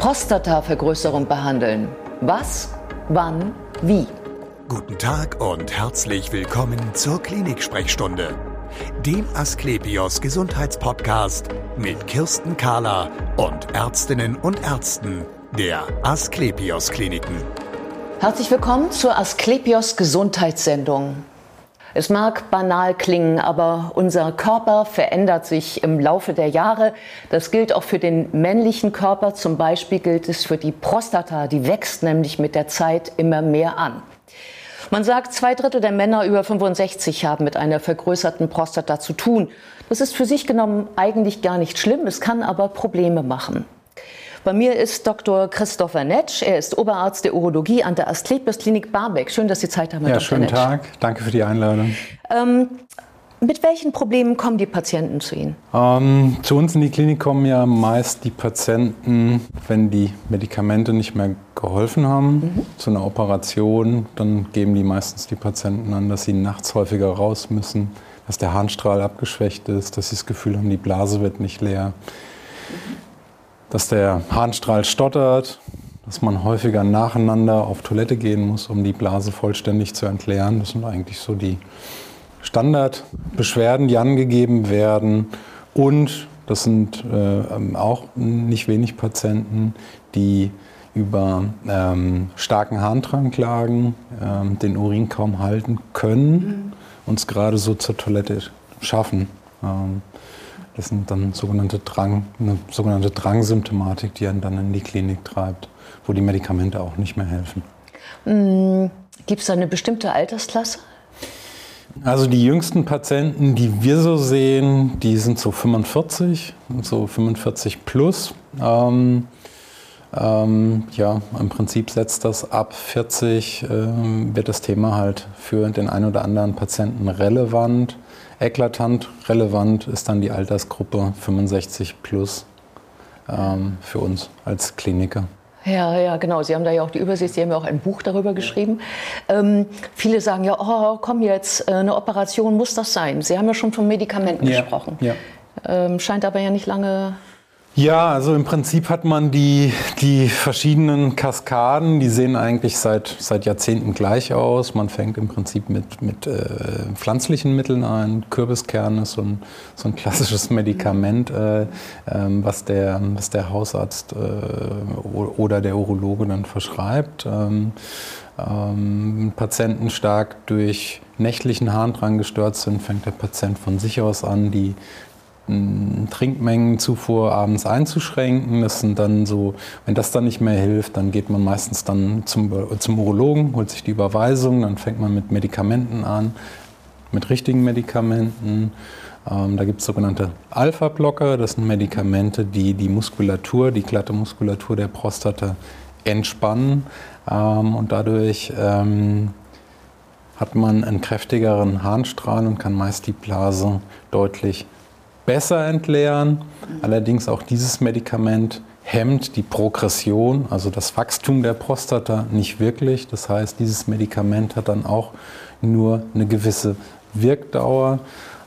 Prostatavergrößerung behandeln. Was, wann, wie? Guten Tag und herzlich willkommen zur Klinik-Sprechstunde, dem Asklepios Gesundheitspodcast mit Kirsten Kahler und Ärztinnen und Ärzten der Asklepios Kliniken. Herzlich willkommen zur Asklepios Gesundheitssendung. Es mag banal klingen, aber unser Körper verändert sich im Laufe der Jahre. Das gilt auch für den männlichen Körper. Zum Beispiel gilt es für die Prostata. Die wächst nämlich mit der Zeit immer mehr an. Man sagt, zwei Drittel der Männer über 65 haben mit einer vergrößerten Prostata zu tun. Das ist für sich genommen eigentlich gar nicht schlimm. Es kann aber Probleme machen. Bei mir ist Dr. Christopher Netsch. Er ist Oberarzt der Urologie an der Asklepios Klinik Barmbek. Schön, dass Sie Zeit haben, Herr ja, Dr. schönen Netsch. Tag. Danke für die Einladung. Ähm, mit welchen Problemen kommen die Patienten zu Ihnen? Ähm, zu uns in die Klinik kommen ja meist die Patienten, wenn die Medikamente nicht mehr geholfen haben mhm. zu einer Operation. Dann geben die meistens die Patienten an, dass sie nachts häufiger raus müssen, dass der Harnstrahl abgeschwächt ist, dass sie das Gefühl haben, die Blase wird nicht leer. Mhm dass der Harnstrahl stottert, dass man häufiger nacheinander auf Toilette gehen muss, um die Blase vollständig zu entleeren. Das sind eigentlich so die Standardbeschwerden, die angegeben werden. Und das sind äh, auch nicht wenig Patienten, die über ähm, starken Harndrang klagen, ähm, den Urin kaum halten können mhm. und es gerade so zur Toilette schaffen. Ähm, das sind dann sogenannte Drang, eine sogenannte Drangsymptomatik, die einen dann in die Klinik treibt, wo die Medikamente auch nicht mehr helfen. Mhm. Gibt es da eine bestimmte Altersklasse? Also die jüngsten Patienten, die wir so sehen, die sind so 45, so 45 plus. Ähm, ähm, ja, im Prinzip setzt das ab 40, ähm, wird das Thema halt für den einen oder anderen Patienten relevant. Eklatant relevant ist dann die Altersgruppe 65 plus ähm, für uns als Kliniker. Ja, ja, genau. Sie haben da ja auch die Übersicht, Sie haben ja auch ein Buch darüber geschrieben. Ähm, viele sagen ja, oh, komm jetzt, äh, eine Operation muss das sein. Sie haben ja schon von Medikamenten ja, gesprochen. Ja. Ähm, scheint aber ja nicht lange ja, also im Prinzip hat man die, die verschiedenen Kaskaden, die sehen eigentlich seit, seit Jahrzehnten gleich aus. Man fängt im Prinzip mit, mit äh, pflanzlichen Mitteln an. Kürbiskern ist so ein, so ein klassisches Medikament, äh, äh, was, der, was der Hausarzt äh, oder der Urologe dann verschreibt. Ähm, ähm, Patienten stark durch nächtlichen Harndrang gestört sind, fängt der Patient von sich aus an, die Trinkmengenzufuhr abends einzuschränken. Das sind dann so, wenn das dann nicht mehr hilft, dann geht man meistens dann zum, zum Urologen, holt sich die Überweisung, dann fängt man mit Medikamenten an, mit richtigen Medikamenten. Ähm, da gibt es sogenannte Alpha-Blocker, das sind Medikamente, die die Muskulatur, die glatte Muskulatur der Prostata entspannen ähm, und dadurch ähm, hat man einen kräftigeren Harnstrahl und kann meist die Blase deutlich besser entleeren. Allerdings auch dieses Medikament hemmt die Progression, also das Wachstum der Prostata nicht wirklich. Das heißt, dieses Medikament hat dann auch nur eine gewisse Wirkdauer.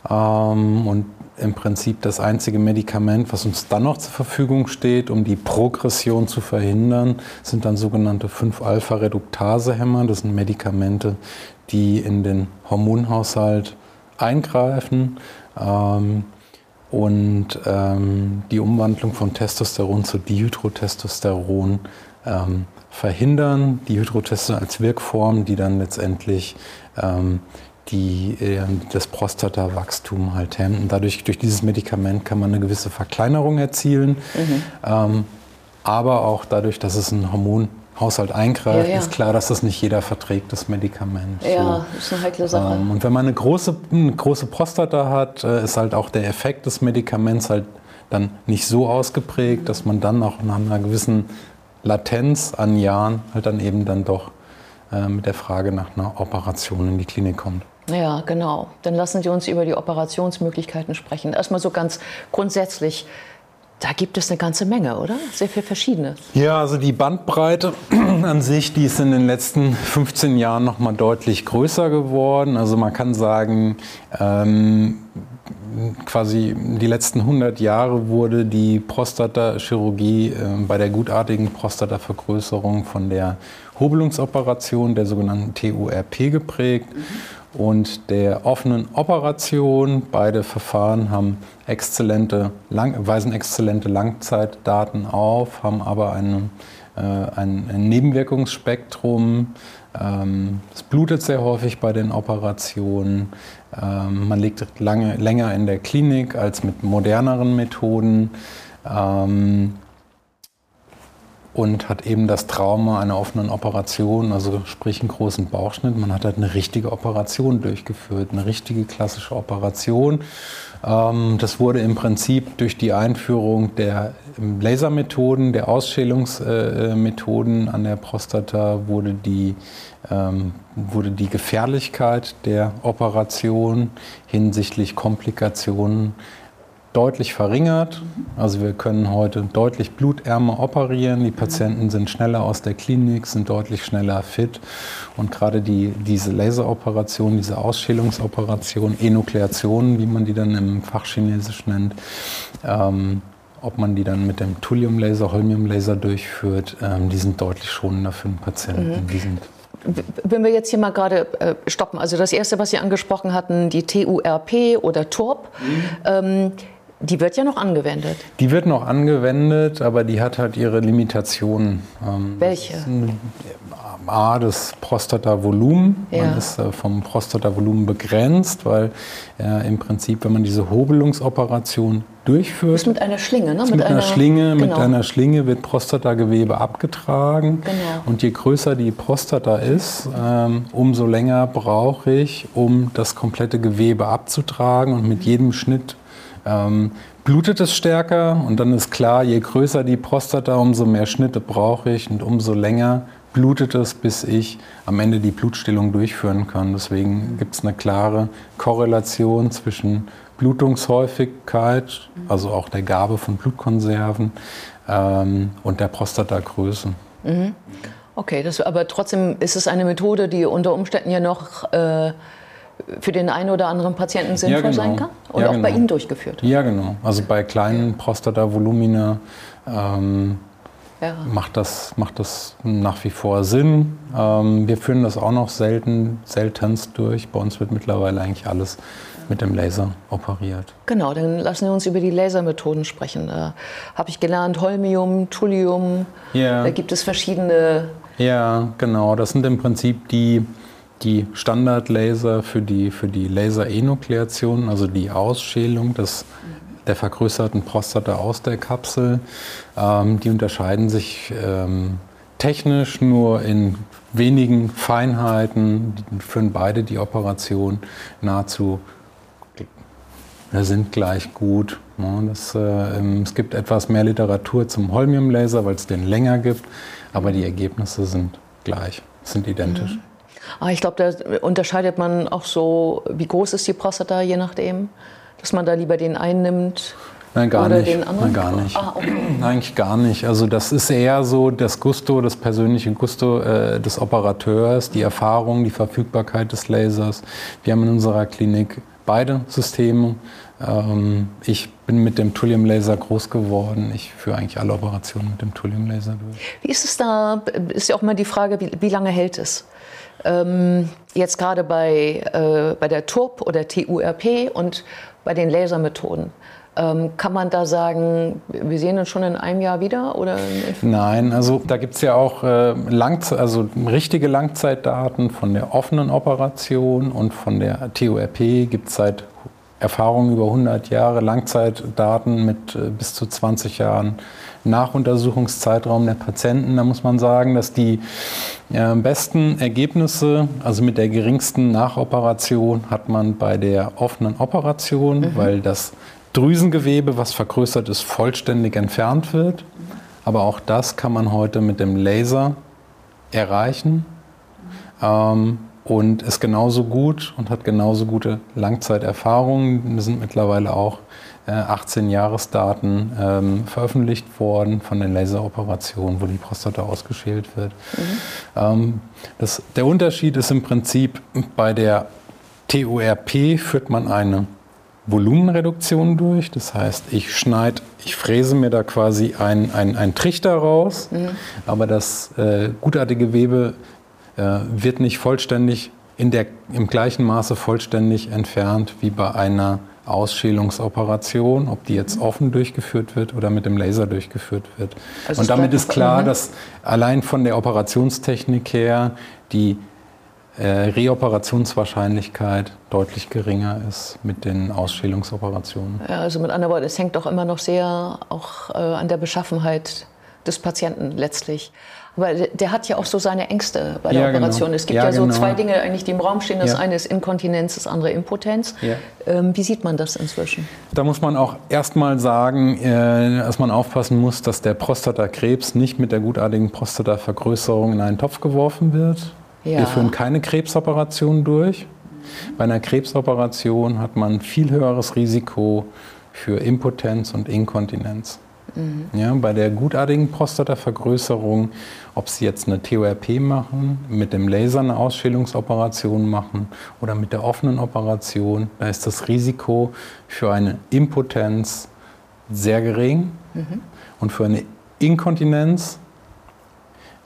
Ähm, und im Prinzip das einzige Medikament, was uns dann noch zur Verfügung steht, um die Progression zu verhindern, sind dann sogenannte 5-Alpha-Reduktase-Hämmer. Das sind Medikamente, die in den Hormonhaushalt eingreifen. Ähm, und ähm, die Umwandlung von Testosteron zu Dihydrotestosteron ähm, verhindern. Dihydrotestosteron als Wirkform, die dann letztendlich ähm, die, äh, das Prostatawachstum halt hemmt. Und dadurch, durch dieses Medikament kann man eine gewisse Verkleinerung erzielen. Mhm. Ähm, aber auch dadurch, dass es ein Hormon Haushalt eingreift, ja, ja. ist klar, dass das nicht jeder verträgt, das Medikament. Ja, so. ist eine heikle Sache. Ähm, und wenn man eine große, eine große Prostata hat, äh, ist halt auch der Effekt des Medikaments halt dann nicht so ausgeprägt, dass man dann auch nach einer gewissen Latenz an Jahren halt dann eben dann doch äh, mit der Frage nach einer Operation in die Klinik kommt. Ja, genau. Dann lassen Sie uns über die Operationsmöglichkeiten sprechen. Erstmal so ganz grundsätzlich. Da gibt es eine ganze Menge, oder? Sehr viel verschiedene. Ja, also die Bandbreite an sich, die ist in den letzten 15 Jahren noch mal deutlich größer geworden. Also man kann sagen, ähm, quasi die letzten 100 Jahre wurde die Prostata-Chirurgie äh, bei der gutartigen Prostatavergrößerung von der Hobelungsoperation, der sogenannten TURP, geprägt. Mhm und der offenen Operation. Beide Verfahren haben exzellente, lang, weisen exzellente Langzeitdaten auf, haben aber eine, äh, ein, ein, Nebenwirkungsspektrum. Ähm, es blutet sehr häufig bei den Operationen. Ähm, man liegt lange, länger in der Klinik als mit moderneren Methoden ähm, und hat eben das Trauma einer offenen Operation, also sprich einen großen Bauchschnitt. Man hat halt eine richtige Operation durchgeführt, eine richtige klassische Operation. Ähm, das wurde im Prinzip durch die Einführung der Lasermethoden, der Ausschälungsmethoden an der Prostata wurde die ähm, wurde die Gefährlichkeit der Operation hinsichtlich Komplikationen deutlich verringert. Also wir können heute deutlich blutärmer operieren. Die Patienten sind schneller aus der Klinik, sind deutlich schneller fit. Und gerade die, diese Laseroperation, diese Ausschälungsoperation, Enukleation, wie man die dann im Fachchinesisch nennt, ähm, ob man die dann mit dem Thuliumlaser, Holmiumlaser durchführt, ähm, die sind deutlich schonender für den Patienten. Mhm wenn wir jetzt hier mal gerade äh, stoppen, also das erste, was Sie angesprochen hatten, die TURP oder TURP, mhm. ähm, die wird ja noch angewendet. Die wird noch angewendet, aber die hat halt ihre Limitationen. Ähm, Welche? A, das Prostatavolumen. Ja. Man ist äh, vom Prostatavolumen begrenzt, weil äh, im Prinzip, wenn man diese Hobelungsoperation durchführt. Ist mit einer Schlinge, ne? Mit, mit einer, einer, Schlinge, genau. mit einer Schlinge wird Prostatagewebe abgetragen. Genau. Und je größer die Prostata ist, ähm, umso länger brauche ich, um das komplette Gewebe abzutragen. Und mit jedem Schnitt ähm, blutet es stärker und dann ist klar, je größer die Prostata, umso mehr Schnitte brauche ich und umso länger blutet es, bis ich am Ende die Blutstillung durchführen kann. Deswegen gibt es eine klare Korrelation zwischen Blutungshäufigkeit, also auch der Gabe von Blutkonserven ähm, und der Prostatagröße. Mhm. Okay, das, aber trotzdem ist es eine Methode, die unter Umständen ja noch äh, für den einen oder anderen Patienten sinnvoll ja, genau. sein kann und ja, auch genau. bei Ihnen durchgeführt. Ja, genau. Also bei kleinen Prostatavolumina ähm, ja. macht, das, macht das nach wie vor Sinn. Ähm, wir führen das auch noch selten, seltenst durch. Bei uns wird mittlerweile eigentlich alles mit dem Laser operiert. Genau, dann lassen wir uns über die Lasermethoden sprechen. Da habe ich gelernt, Holmium, Thulium, ja. da gibt es verschiedene. Ja, genau. Das sind im Prinzip die die Standardlaser für die, für die Laser-Enukleation, also die Ausschälung des, der vergrößerten Prostata aus der Kapsel. Ähm, die unterscheiden sich ähm, technisch nur in wenigen Feinheiten, die führen beide die Operation nahezu sind gleich gut. Das, äh, es gibt etwas mehr Literatur zum Holmiumlaser, weil es den länger gibt, aber die Ergebnisse sind gleich, sind identisch. Mhm. Ah, ich glaube, da unterscheidet man auch so, wie groß ist die Prostata, je nachdem, dass man da lieber den einnimmt. Nein, gar oder nicht. Den anderen? Nein, gar nicht. Ah, okay. Eigentlich gar nicht. Also das ist eher so das Gusto, das persönliche Gusto äh, des Operateurs, die Erfahrung, die Verfügbarkeit des Lasers. Wir haben in unserer Klinik beide Systeme. Ähm, ich bin mit dem Thulium-Laser groß geworden. Ich führe eigentlich alle Operationen mit dem Thulium-Laser durch. Wie ist es da? Ist ja auch mal die Frage, wie, wie lange hält es? Ähm, jetzt gerade bei, äh, bei der TURP oder TURP und bei den Lasermethoden. Ähm, kann man da sagen, wir sehen uns schon in einem Jahr wieder? Oder Nein, also da gibt es ja auch äh, Langze also richtige Langzeitdaten von der offenen Operation und von der TURP gibt es seit Erfahrungen über 100 Jahre, Langzeitdaten mit äh, bis zu 20 Jahren Nachuntersuchungszeitraum der Patienten. Da muss man sagen, dass die äh, besten Ergebnisse, also mit der geringsten Nachoperation, hat man bei der offenen Operation, mhm. weil das Drüsengewebe, was vergrößert ist, vollständig entfernt wird. Aber auch das kann man heute mit dem Laser erreichen. Ähm, und ist genauso gut und hat genauso gute Langzeiterfahrungen. Wir sind mittlerweile auch 18 äh, Jahresdaten ähm, veröffentlicht worden von den Laseroperationen, wo die Prostata ausgeschält wird. Mhm. Ähm, das, der Unterschied ist im Prinzip, bei der TURP führt man eine Volumenreduktion durch. Das heißt, ich schneide, ich fräse mir da quasi einen Trichter raus, mhm. aber das äh, gutartige Gewebe äh, wird nicht vollständig in der, im gleichen Maße vollständig entfernt wie bei einer Ausschälungsoperation, ob die jetzt offen durchgeführt wird oder mit dem Laser durchgeführt wird. Also und damit ist klar, mhm. dass allein von der Operationstechnik her die äh, Reoperationswahrscheinlichkeit deutlich geringer ist mit den Ausschälungsoperationen. Ja, also mit anderen Worten, es hängt doch immer noch sehr auch äh, an der Beschaffenheit des Patienten letztlich. Weil der hat ja auch so seine Ängste bei der ja, genau. Operation. Genau. Es gibt ja, ja so genau. zwei Dinge eigentlich, die im Raum stehen. Das ja. eine ist Inkontinenz, das andere Impotenz. Ähm, wie sieht man das inzwischen? Da muss man auch erstmal sagen, äh, dass man aufpassen muss, dass der Prostatakrebs nicht mit der gutartigen Prostatavergrößerung in einen Topf geworfen wird. Wir führen keine Krebsoperation durch. Bei einer Krebsoperation hat man viel höheres Risiko für Impotenz und Inkontinenz. Mhm. Ja, bei der gutartigen Prostatavergrößerung, ob Sie jetzt eine TORP machen, mit dem Laser eine Ausschälungsoperation machen oder mit der offenen Operation, da ist das Risiko für eine Impotenz sehr gering mhm. und für eine Inkontinenz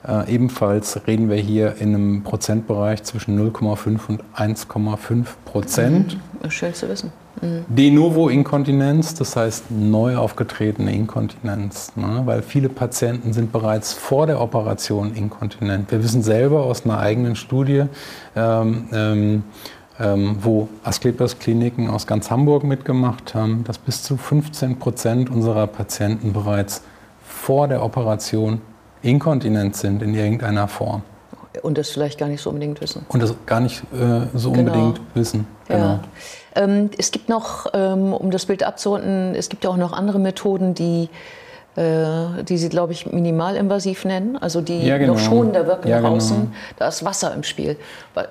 äh, ebenfalls reden wir hier in einem Prozentbereich zwischen 0,5 und 1,5 Prozent. Mhm. Schön zu wissen. Mhm. De novo Inkontinenz, das heißt neu aufgetretene Inkontinenz, ne? weil viele Patienten sind bereits vor der Operation inkontinent. Wir wissen selber aus einer eigenen Studie, ähm, ähm, ähm, wo Asklepios Kliniken aus ganz Hamburg mitgemacht haben, dass bis zu 15 Prozent unserer Patienten bereits vor der Operation inkontinent sind in irgendeiner Form. Und das vielleicht gar nicht so unbedingt wissen. Und das gar nicht äh, so genau. unbedingt wissen. Genau. Ja. Ähm, es gibt noch, ähm, um das Bild abzurunden, es gibt ja auch noch andere Methoden, die äh, die sie, glaube ich, minimalinvasiv nennen, also die ja, genau. noch schonender wirken ja, nach außen. Genau. Da ist Wasser im Spiel.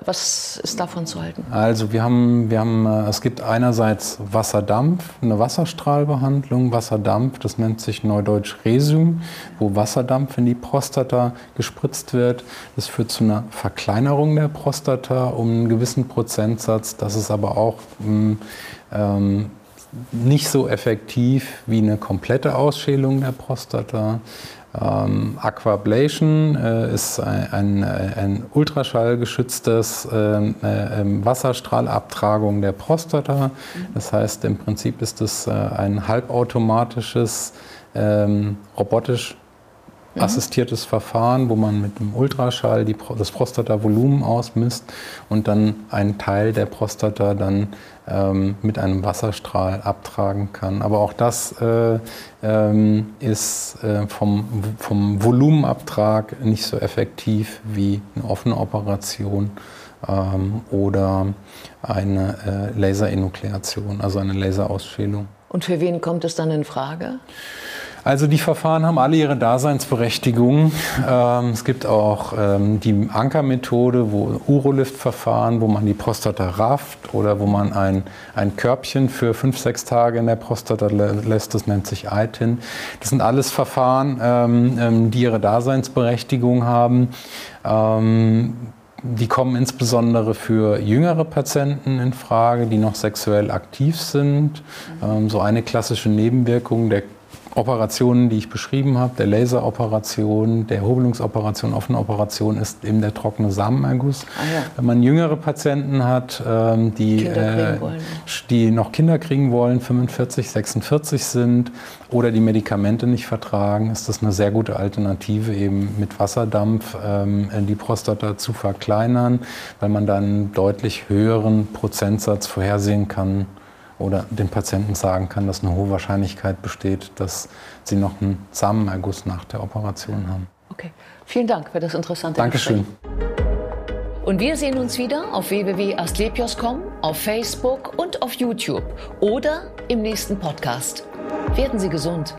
Was ist davon zu halten? Also wir haben, wir haben, äh, es gibt einerseits Wasserdampf, eine Wasserstrahlbehandlung. Wasserdampf, das nennt sich neudeutsch Resum, wo Wasserdampf in die Prostata gespritzt wird. Das führt zu einer Verkleinerung der Prostata um einen gewissen Prozentsatz. Das ist aber auch mm, ähm, nicht so effektiv wie eine komplette Ausschälung der Prostata. Ähm, Aquablation äh, ist ein, ein, ein ultraschallgeschütztes ähm, äh, äh, Wasserstrahlabtragung der Prostata. Das heißt, im Prinzip ist es äh, ein halbautomatisches, ähm, robotisch. Assistiertes Verfahren, wo man mit dem Ultraschall die, das Prostatavolumen ausmisst und dann einen Teil der Prostata dann ähm, mit einem Wasserstrahl abtragen kann. Aber auch das äh, ähm, ist äh, vom, vom Volumenabtrag nicht so effektiv wie eine offene Operation ähm, oder eine äh, Laserenukleation, also eine Laserausschälung. Und für wen kommt es dann in Frage? Also die Verfahren haben alle ihre Daseinsberechtigung. Ähm, es gibt auch ähm, die Ankermethode, wo Urolift-Verfahren, wo man die Prostata rafft oder wo man ein, ein Körbchen für fünf, sechs Tage in der Prostata lässt. Das nennt sich ITIN. Das sind alles Verfahren, ähm, ähm die ihre Daseinsberechtigung haben. Ähm, die kommen insbesondere für jüngere Patienten in Frage, die noch sexuell aktiv sind. Ähm, so eine klassische Nebenwirkung der Operationen, die ich beschrieben habe, der Laseroperation, der Hobelungsoperation, offene Operation, ist eben der trockene Samenerguss. Ah, ja. Wenn man jüngere Patienten hat, ähm, die, äh, die noch Kinder kriegen wollen, 45, 46 sind oder die Medikamente nicht vertragen, ist das eine sehr gute Alternative, eben mit Wasserdampf ähm, die Prostata zu verkleinern, weil man dann einen deutlich höheren Prozentsatz vorhersehen kann oder dem Patienten sagen kann, dass eine hohe Wahrscheinlichkeit besteht, dass sie noch einen Samenerguss nach der Operation haben. Okay, vielen Dank für das interessante Dankeschön. Gespräch. Und wir sehen uns wieder auf www.astlepios.com, auf Facebook und auf YouTube oder im nächsten Podcast. Werden Sie gesund.